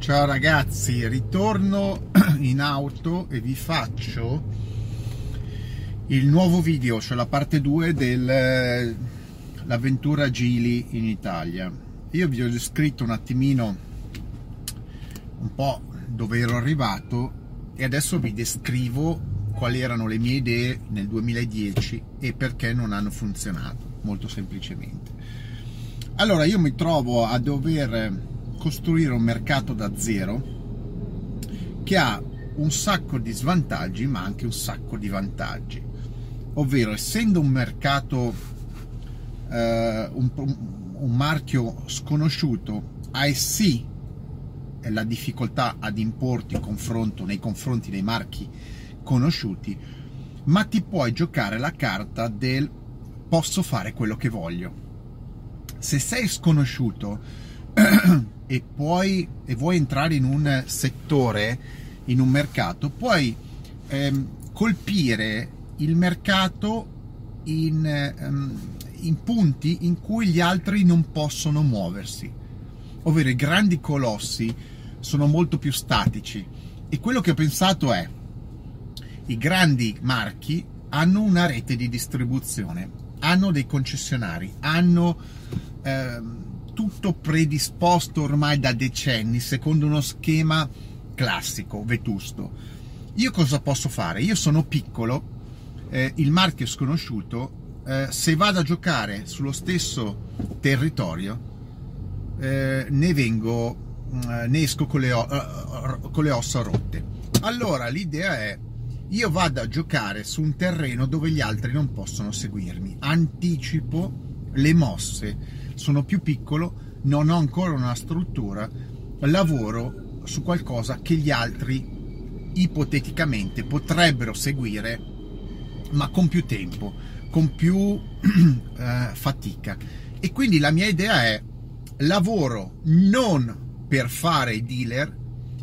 Ciao ragazzi, ritorno in auto e vi faccio il nuovo video, cioè la parte 2 dell'avventura Gili in Italia. Io vi ho descritto un attimino un po' dove ero arrivato e adesso vi descrivo quali erano le mie idee nel 2010 e perché non hanno funzionato, molto semplicemente. Allora io mi trovo a dover costruire un mercato da zero che ha un sacco di svantaggi ma anche un sacco di vantaggi. Ovvero essendo un mercato eh, un, un, marchio sconosciuto hai sì la difficoltà ad importi confronto, nei confronti dei marchi conosciuti ma ti puoi giocare la carta del posso fare quello che voglio. Se sei sconosciuto e, puoi, e vuoi entrare in un settore, in un mercato, puoi ehm, colpire il mercato in, ehm, in punti in cui gli altri non possono muoversi. Ovvero i grandi colossi sono molto più statici e quello che ho pensato è i grandi marchi hanno una rete di distribuzione, hanno dei concessionari, hanno ehm, tutto predisposto ormai da decenni secondo uno schema classico, vetusto. Io cosa posso fare? Io sono piccolo, eh, il marchio è sconosciuto, eh, se vado a giocare sullo stesso territorio eh, ne vengo, eh, ne esco con le, con le ossa rotte. Allora l'idea è io vado a giocare su un terreno dove gli altri non possono seguirmi, anticipo le mosse sono più piccolo, non ho ancora una struttura, lavoro su qualcosa che gli altri ipoteticamente potrebbero seguire, ma con più tempo, con più eh, fatica. E quindi la mia idea è lavoro non per fare dealer,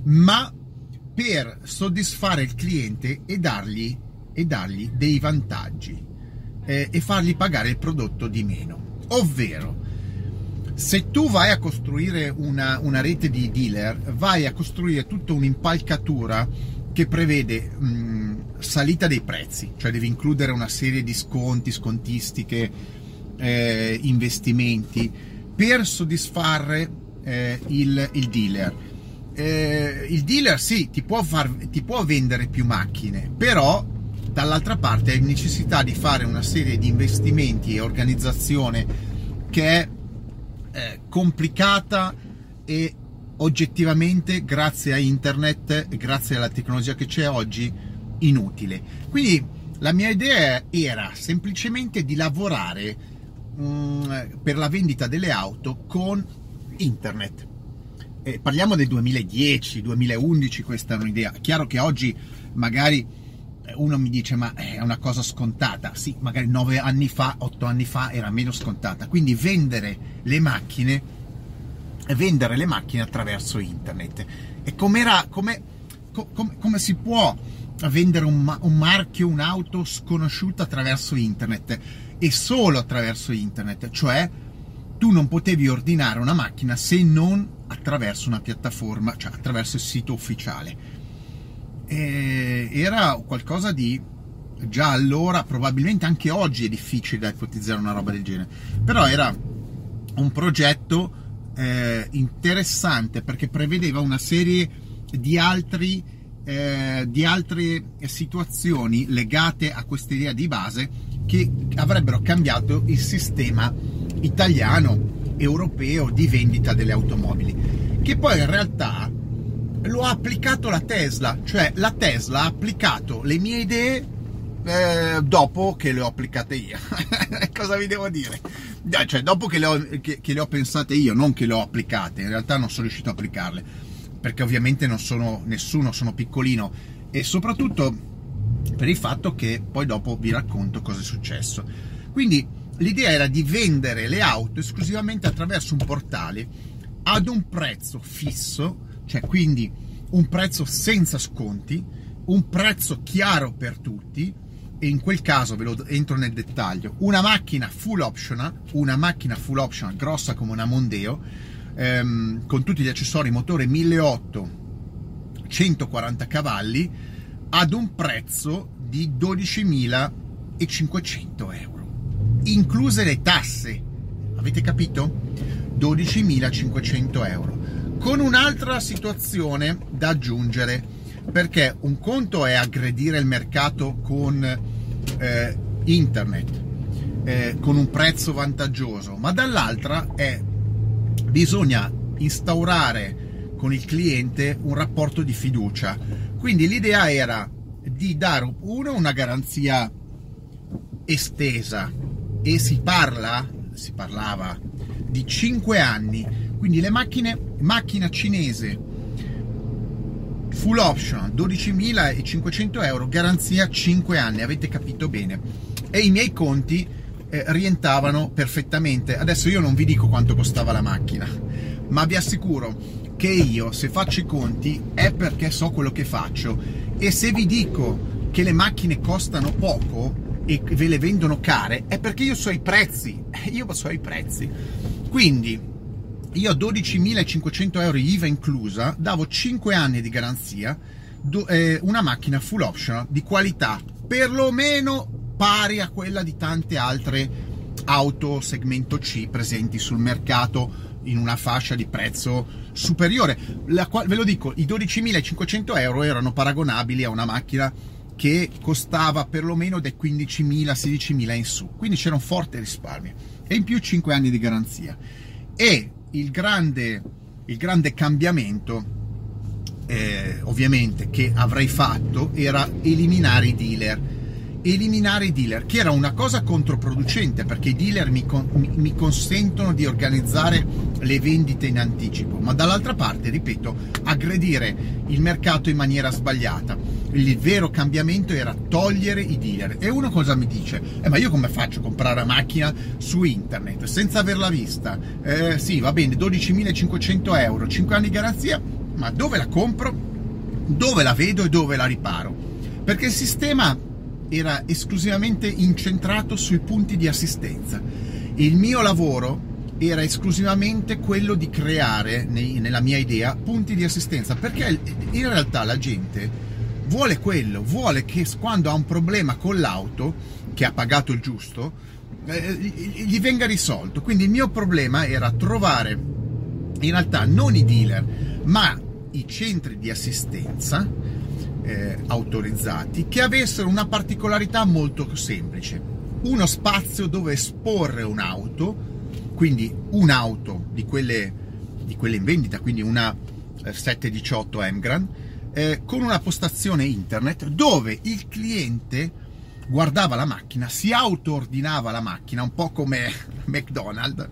ma per soddisfare il cliente e dargli, e dargli dei vantaggi eh, e fargli pagare il prodotto di meno. Ovvero, se tu vai a costruire una, una rete di dealer, vai a costruire tutta un'impalcatura che prevede mh, salita dei prezzi, cioè devi includere una serie di sconti, scontistiche, eh, investimenti per soddisfare eh, il, il, dealer. Eh, il dealer sì, ti può, far, ti può vendere più macchine, però dall'altra parte hai necessità di fare una serie di investimenti e organizzazione che è eh, complicata e oggettivamente grazie a internet e grazie alla tecnologia che c'è oggi inutile. Quindi la mia idea era semplicemente di lavorare mh, mm, per la vendita delle auto con internet. Eh, parliamo del 2010, 2011, questa è un'idea. Chiaro che oggi magari uno mi dice ma è una cosa scontata, sì, magari nove anni fa, otto anni fa era meno scontata, quindi vendere le macchine, vendere le macchine attraverso internet. E com'era, come, come, come si può vendere un, un marchio, un'auto sconosciuta attraverso internet? E solo attraverso internet, cioè tu non potevi ordinare una macchina se non attraverso una piattaforma, cioè attraverso il sito ufficiale e era qualcosa di già allora, probabilmente anche oggi è difficile da ipotizzare una roba del genere, però era un progetto eh, interessante perché prevedeva una serie di altri eh, di altre situazioni legate a questa idea di base che avrebbero cambiato il sistema italiano, europeo di vendita delle automobili, che poi in realtà lo ha applicato la Tesla, cioè la Tesla ha applicato le mie idee eh, dopo che le ho applicate io. Cosa vi devo dire? Cioè, dopo che le, ho, che, che le, ho, pensate io, non che le ho applicate, in realtà non sono riuscito a applicarle, perché ovviamente non sono nessuno, sono piccolino e soprattutto per il fatto che poi dopo vi racconto cosa è successo. Quindi l'idea era di vendere le auto esclusivamente attraverso un portale ad un prezzo fisso cioè quindi un prezzo senza sconti, un prezzo chiaro per tutti e in quel caso ve lo entro nel dettaglio, una macchina full optional, una macchina full optional grossa come una Mondeo, ehm, con tutti gli accessori, motore 1800, 140 cavalli, ad un prezzo di 12.500 euro, incluse le tasse. Avete capito? 12.500 euro. Con un'altra situazione da aggiungere, perché un conto è aggredire il mercato con eh, internet, eh, con un prezzo vantaggioso, ma dall'altra è bisogna instaurare con il cliente un rapporto di fiducia. Quindi l'idea era di dare uno una garanzia estesa e si parla, si parlava di 5 anni, quindi le macchine, macchina cinese full option 12.500 euro, garanzia 5 anni, avete capito bene. E i miei conti eh, rientravano perfettamente. Adesso io non vi dico quanto costava la macchina, ma vi assicuro che io se faccio i conti è perché so quello che faccio e se vi dico che le macchine costano poco e ve le vendono care è perché io so i prezzi, io so i prezzi. Quindi io a 12.500 euro IVA inclusa davo 5 anni di garanzia, eh, una macchina full option di qualità perlomeno pari a quella di tante altre auto segmento C presenti sul mercato in una fascia di prezzo superiore. La, ve lo dico, i 12.500 euro erano paragonabili a una macchina che costava perlomeno dai 15.000, 16.000 in su, quindi c'era un forte risparmio e in più 5 anni di garanzia. E il grande, il grande cambiamento eh, ovviamente che avrei fatto era eliminare i dealer eliminare i dealer, che era una cosa controproducente perché i dealer mi, con, mi, consentono di organizzare le vendite in anticipo, ma dall'altra parte, ripeto, aggredire il mercato in maniera sbagliata. Il vero cambiamento era togliere i dealer. E uno cosa mi dice? Eh, ma io come faccio a comprare la macchina su internet senza averla vista? Eh, sì, va bene, 12.500 euro, 5 anni di garanzia, ma dove la compro? Dove la vedo e dove la riparo? Perché il sistema era esclusivamente incentrato sui punti di assistenza. Il mio lavoro era esclusivamente quello di creare, nei, nella mia idea, punti di assistenza, perché in realtà la gente vuole quello, vuole che quando ha un problema con l'auto, che ha pagato il giusto, eh, gli venga risolto. Quindi il mio problema era trovare in realtà non i dealer, ma i centri di assistenza eh, autorizzati che avessero una particolarità molto semplice. Uno spazio dove esporre un'auto, quindi un'auto di quelle, di quelle in vendita, quindi una eh, 718 Emgran, eh, con una postazione internet dove il cliente guardava la macchina, si auto-ordinava la macchina, un po' come McDonald's,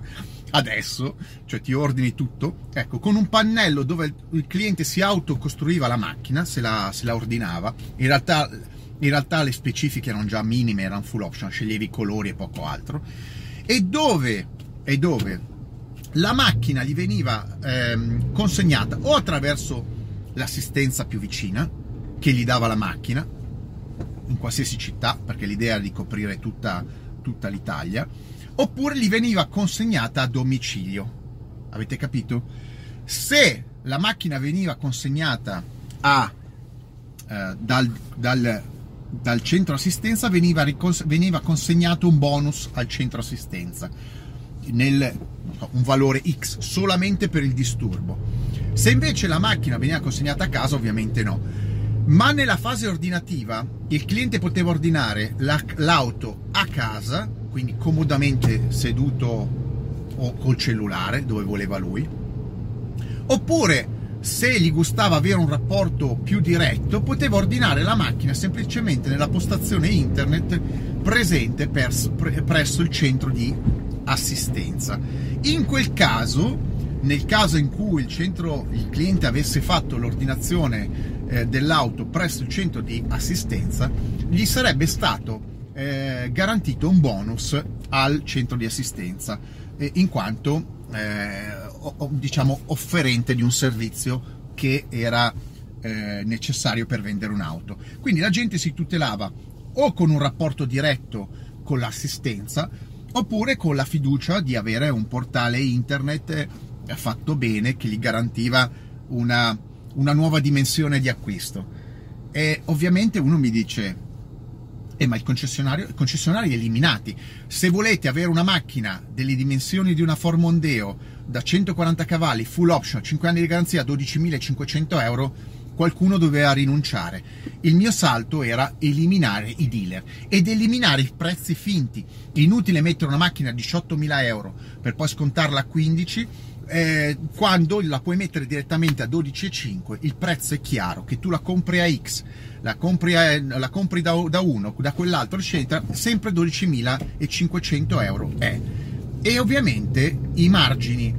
adesso, cioè ti ordini tutto, ecco, con un pannello dove il cliente si autocostruiva la macchina, se la, se la ordinava, in realtà, in realtà le specifiche erano già minime, erano full option, sceglievi i colori e poco altro, e dove, e dove la macchina gli veniva ehm, consegnata o attraverso l'assistenza più vicina, che gli dava la macchina, in qualsiasi città, perché l'idea era di coprire tutta, tutta l'Italia, oppure gli veniva consegnata a domicilio. Avete capito? Se la macchina veniva consegnata a, eh, dal, dal, dal, centro assistenza, veniva, ricons- veniva, consegnato un bonus al centro assistenza, nel, un valore X, solamente per il disturbo. Se invece la macchina veniva consegnata a casa, ovviamente no. Ma nella fase ordinativa il cliente poteva ordinare la, l'auto a casa quindi comodamente seduto o col cellulare dove voleva lui, oppure se gli gustava avere un rapporto più diretto, poteva ordinare la macchina semplicemente nella postazione internet presente presso il centro di assistenza. In quel caso, nel caso in cui il, centro, il cliente avesse fatto l'ordinazione eh, dell'auto presso il centro di assistenza, gli sarebbe stato eh, garantito un bonus al centro di assistenza, eh, in quanto eh, o, diciamo offerente di un servizio che era eh, necessario per vendere un'auto. Quindi la gente si tutelava o con un rapporto diretto con l'assistenza oppure con la fiducia di avere un portale internet fatto bene che gli garantiva una, una nuova dimensione di acquisto. E ovviamente uno mi dice, eh, ma il concessionario, i concessionari eliminati. Se volete avere una macchina delle dimensioni di una Ford Mondeo da 140 cavalli, full option, 5 anni di garanzia, 12.500 euro, qualcuno doveva rinunciare. Il mio salto era eliminare i dealer ed eliminare i prezzi finti. Inutile mettere una macchina a 18.000 euro per poi scontarla a 15 eh, quando la puoi mettere direttamente a 12,5 il prezzo è chiaro che tu la compri a X la compri, a, la compri da, da, uno da quell'altro eccetera sempre 12.500 euro è. E ovviamente i margini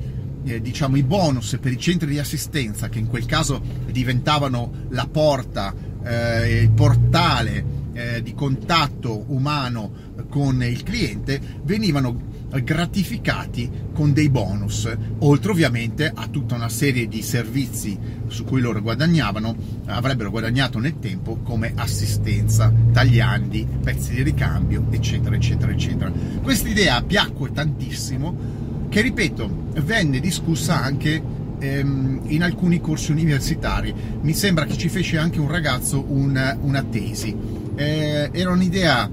eh, diciamo i bonus per i centri di assistenza che in quel caso diventavano la porta eh, il portale eh, di contatto umano con il cliente venivano gratificati con dei bonus, oltre ovviamente a tutta una serie di servizi su cui loro guadagnavano, avrebbero guadagnato nel tempo come assistenza, tagliandi, pezzi di ricambio, eccetera, eccetera, eccetera. Questa idea piacque tantissimo, che ripeto, venne discussa anche ehm, in alcuni corsi universitari. Mi sembra che ci fece anche un ragazzo un, una tesi. Eh, era un'idea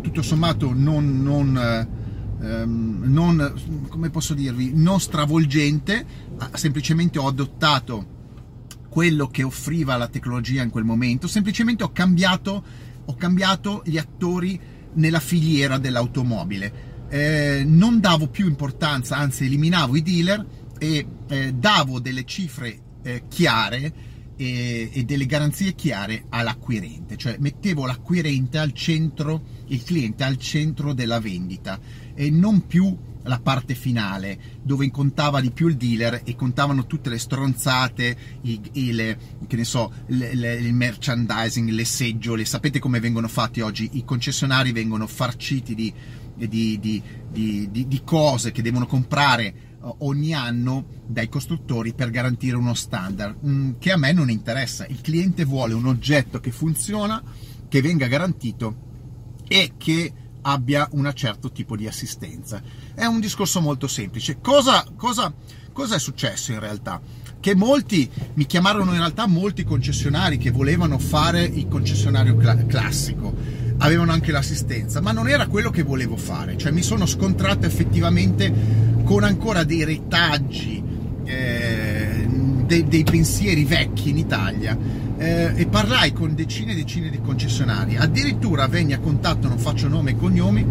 tutto sommato non, non ehm, non, come posso dirvi, non stravolgente, semplicemente ho adottato quello che offriva la tecnologia in quel momento, semplicemente ho cambiato, ho cambiato gli attori nella filiera dell'automobile. Eh, non davo più importanza, anzi eliminavo i dealer e eh, davo delle cifre eh, chiare e, e, delle garanzie chiare all'acquirente, cioè mettevo l'acquirente al centro, il cliente al centro della vendita e non più la parte finale dove contava di più il dealer e contavano tutte le stronzate, i, i, le, che ne so, le, le, il merchandising, le seggiole. Sapete come vengono fatti oggi? I concessionari vengono farciti di, di, di, di cose che devono comprare ogni anno dai costruttori per garantire uno standard mm, che a me non interessa. Il cliente vuole un oggetto che funziona, che venga garantito e che abbia un certo tipo di assistenza. È un discorso molto semplice. Cosa, cosa, cosa è successo in realtà? Che molti mi chiamarono in realtà molti concessionari che volevano fare il concessionario cl- classico, avevano anche l'assistenza, ma non era quello che volevo fare. Cioè mi sono scontrato effettivamente con ancora dei retaggi, dei, dei pensieri vecchi in Italia eh, e parlai con decine e decine di concessionari. Addirittura venni a contatto, non faccio nome e cognomi,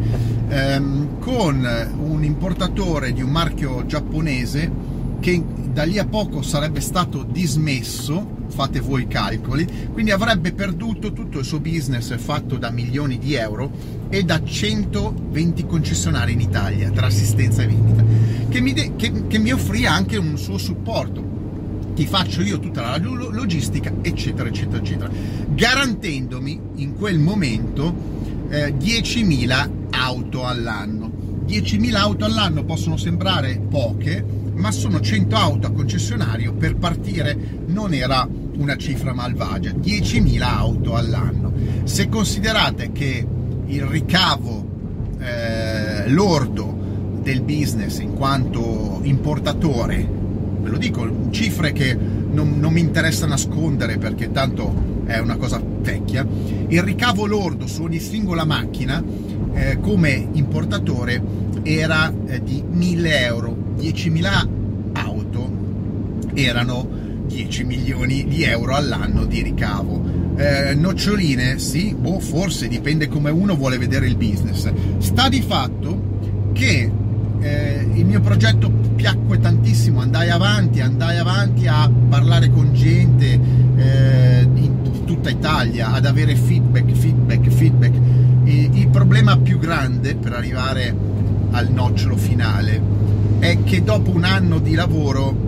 ehm, con un importatore di un marchio giapponese che da lì a poco sarebbe stato dismesso, fate voi i calcoli, quindi avrebbe perduto tutto il suo business fatto da milioni di euro e da 120 concessionari in Italia tra assistenza e vendita, che mi, de- che, che mi offrì anche un suo supporto ti faccio io tutta la logistica, eccetera, eccetera, eccetera, garantendomi in quel momento eh, 10.000 auto all'anno. 10.000 auto all'anno possono sembrare poche, ma sono 100 auto a concessionario per partire, non era una cifra malvagia, 10.000 auto all'anno. Se considerate che il ricavo eh, lordo del business in quanto importatore ve lo dico, cifre che non, non mi interessa nascondere perché tanto è una cosa vecchia, il ricavo lordo su ogni singola macchina eh, come importatore era eh, di 1000 euro, 10.000 auto erano 10 milioni di euro all'anno di ricavo. Eh, noccioline, sì, boh, forse dipende come uno vuole vedere il business. Sta di fatto che eh, il mio progetto piacque tantissimo, andai avanti, andai avanti a parlare con gente eh, in tutta Italia, ad avere feedback, feedback, feedback. E il problema più grande per arrivare al nocciolo finale è che dopo un anno di lavoro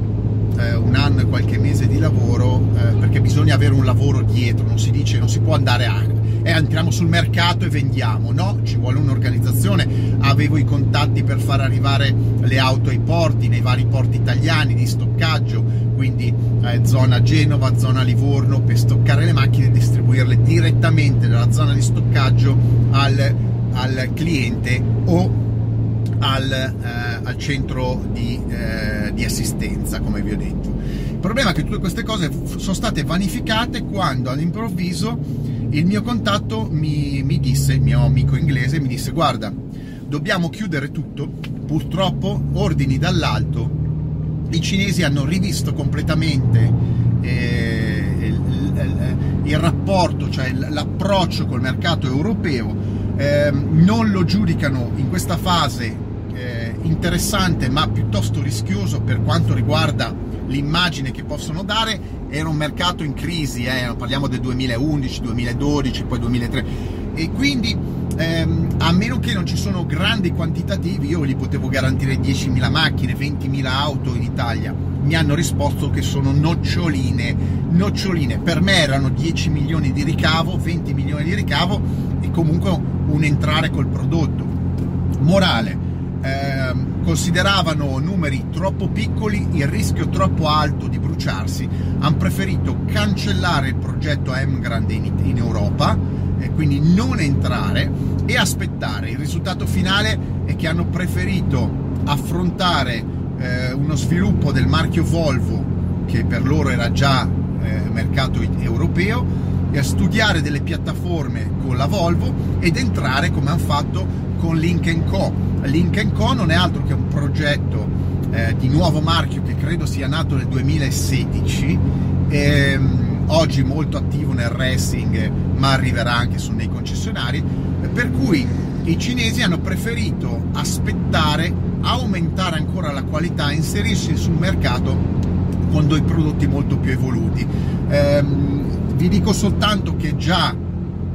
eh, un anno e qualche mese di lavoro, eh, perché bisogna avere un lavoro dietro, non si dice, non si può andare a eh, entriamo sul mercato e vendiamo, no, ci vuole un'organizzazione, avevo i contatti per far arrivare le auto ai porti, nei vari porti italiani di stoccaggio, quindi eh, zona Genova, zona Livorno, per stoccare le macchine e distribuirle direttamente dalla zona di stoccaggio al, al cliente o al, eh, al centro di, eh, di, assistenza, come vi ho detto. Il problema è che tutte queste cose sono state vanificate quando all'improvviso il mio contatto mi, mi disse, il mio amico inglese, mi disse guarda, dobbiamo chiudere tutto, purtroppo ordini dall'alto, i cinesi hanno rivisto completamente eh, il, il, il, rapporto, cioè l'approccio col mercato europeo, eh, non lo giudicano in questa fase eh, interessante ma piuttosto rischioso per quanto riguarda l'immagine che possono dare. Era un mercato in crisi, eh, parliamo del 2011, 2012, poi 2003 e quindi ehm, a meno che non ci sono grandi quantitativi, io gli potevo garantire 10.000 macchine, 20.000 auto in Italia. Mi hanno risposto che sono noccioline, noccioline. Per me erano 10 milioni di ricavo, 20 milioni di ricavo e comunque un entrare col prodotto. Morale, eh, consideravano numeri troppo piccoli, il rischio troppo alto di bruciarsi, hanno preferito cancellare il progetto Emgrand in, in Europa, eh, quindi non entrare e aspettare. Il risultato finale è che hanno preferito affrontare eh, uno sviluppo del marchio Volvo, che per loro era già eh, mercato europeo, studiare delle piattaforme con la Volvo ed entrare come hanno fatto con Link Co Link Co non è altro che un progetto eh, di nuovo marchio che credo sia nato nel 2016, ehm, oggi molto attivo nel racing ma arriverà anche su nei concessionari, per cui i cinesi hanno preferito aspettare, aumentare ancora la qualità, inserirsi sul mercato con dei prodotti molto più evoluti. Ehm, vi dico soltanto che già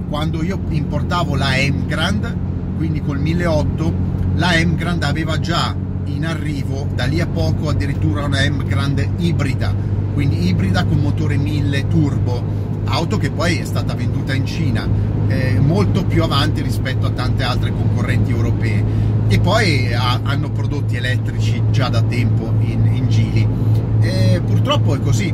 quando io importavo la M Grand, quindi col 1008, la M Grand aveva già in arrivo da lì a poco addirittura una M Grand ibrida, quindi ibrida con motore 1000 turbo, auto che poi è stata venduta in Cina, eh, molto più avanti rispetto a tante altre concorrenti europee e poi ha, hanno prodotti elettrici già da tempo in, in gili. E purtroppo è così,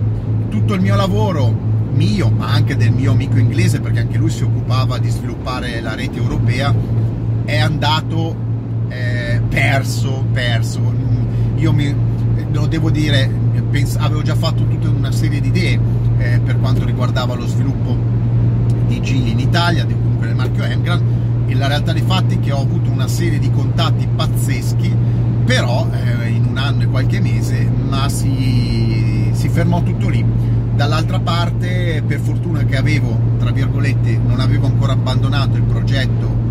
tutto il mio lavoro mio, ma anche del mio amico inglese, perché anche lui si occupava di sviluppare la rete europea, è andato eh, perso, perso. Io mi, lo devo dire, pens- avevo già fatto tutta una serie di idee eh, per quanto riguardava lo sviluppo di Gili in Italia, di comunque del marchio Emgrand, e la realtà dei fatti è che ho avuto una serie di contatti pazzeschi, però eh, in un anno e qualche mese, ma si, si fermò tutto lì. Dall'altra parte, per fortuna che avevo, tra virgolette, non avevo ancora abbandonato il progetto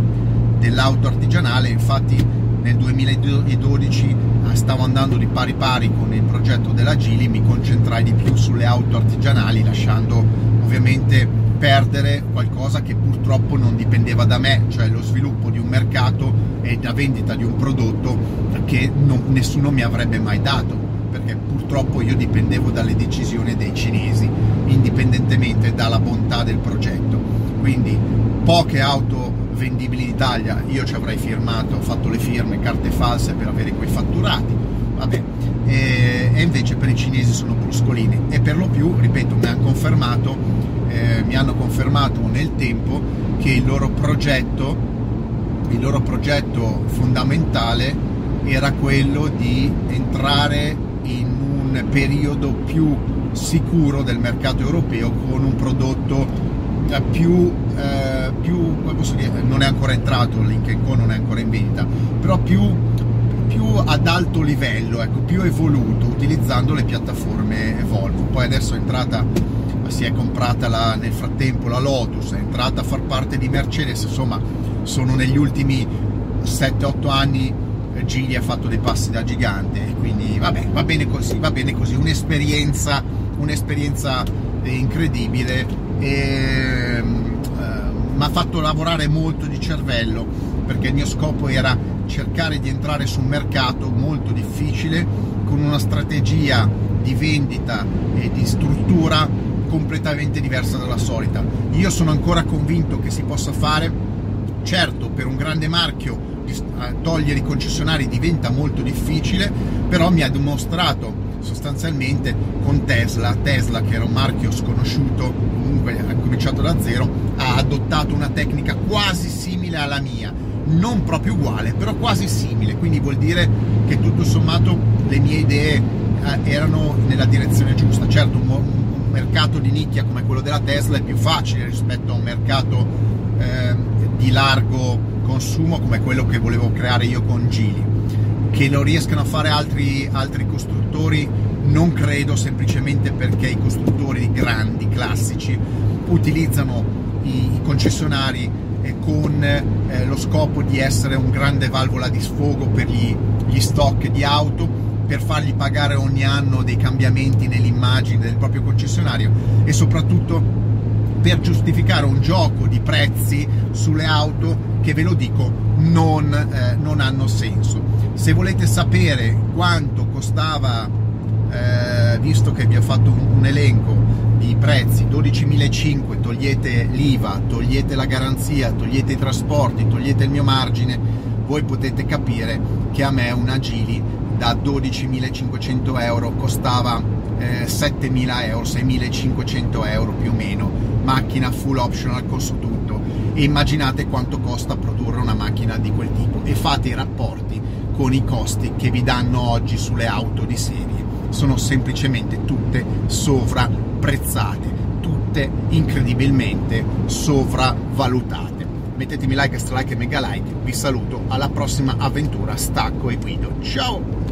dell'auto artigianale, infatti nel 2012 ah, stavo andando di pari pari con il progetto della Gili, mi concentrai di più sulle auto artigianali, lasciando ovviamente perdere qualcosa che purtroppo non dipendeva da me, cioè lo sviluppo di un mercato e la vendita di un prodotto che non, nessuno mi avrebbe mai dato, perché purtroppo io dipendevo dalle decisioni dei cinesi, indipendentemente dalla bontà del progetto. Quindi poche auto vendibili in Italia, io ci avrei firmato, fatto le firme, carte false per avere quei fatturati, vabbè, e, e invece per i cinesi sono bruscolini e per lo più, ripeto, mi hanno confermato, eh, mi hanno confermato nel tempo che il loro progetto, il loro progetto fondamentale era quello di entrare in un periodo più sicuro del mercato europeo con un prodotto più, eh, più dire, non è ancora entrato, il Link Co non è ancora in vendita, però più, più ad alto livello, ecco, più evoluto, utilizzando le piattaforme Volvo. Poi adesso è entrata, si è comprata la, nel frattempo la Lotus, è entrata a far parte di Mercedes, insomma sono negli ultimi 7-8 anni eh, Gili ha fatto dei passi da gigante, quindi vabbè, va bene così, va bene così, un'esperienza, un'esperienza incredibile e mi ha fatto lavorare molto di cervello perché il mio scopo era cercare di entrare su un mercato molto difficile con una strategia di vendita e di struttura completamente diversa dalla solita. Io sono ancora convinto che si possa fare, certo per un grande marchio eh, togliere i concessionari diventa molto difficile, però mi ha dimostrato sostanzialmente con Tesla, Tesla che era un marchio sconosciuto, comunque ha cominciato da zero, ha adottato una tecnica quasi simile alla mia, non proprio uguale, però quasi simile, quindi vuol dire che tutto sommato le mie idee eh, erano nella direzione giusta. Certo, un, mercato di nicchia come quello della Tesla è più facile rispetto a un mercato eh, di largo consumo come quello che volevo creare io con Gili. Che lo riescano a fare altri, altri costruttori non credo semplicemente perché i costruttori grandi, classici, utilizzano i, i concessionari eh, con eh, lo scopo di essere un grande valvola di sfogo per gli, gli stock di auto, per fargli pagare ogni anno dei cambiamenti nell'immagine del proprio concessionario e soprattutto per giustificare un gioco di prezzi sulle auto che ve lo dico non, eh, non hanno senso. Se volete sapere quanto costava, eh, visto che vi ho fatto un, un elenco di prezzi 12.500 togliete l'IVA, togliete la garanzia, togliete i trasporti, togliete il mio margine, voi potete capire che a me una Gili da 12.500 euro costava eh, 7.000 euro, 6.500 euro più o meno, macchina full optional costo tutto. E immaginate quanto costa produrre una macchina di quel tipo. E fate i rapporti con i costi che vi danno oggi sulle auto di serie. Sono semplicemente tutte sovrapprezzate, tutte incredibilmente sopravvalutate. Mettetemi like, stralike e mega like, vi saluto, alla prossima avventura, stacco e guido, ciao!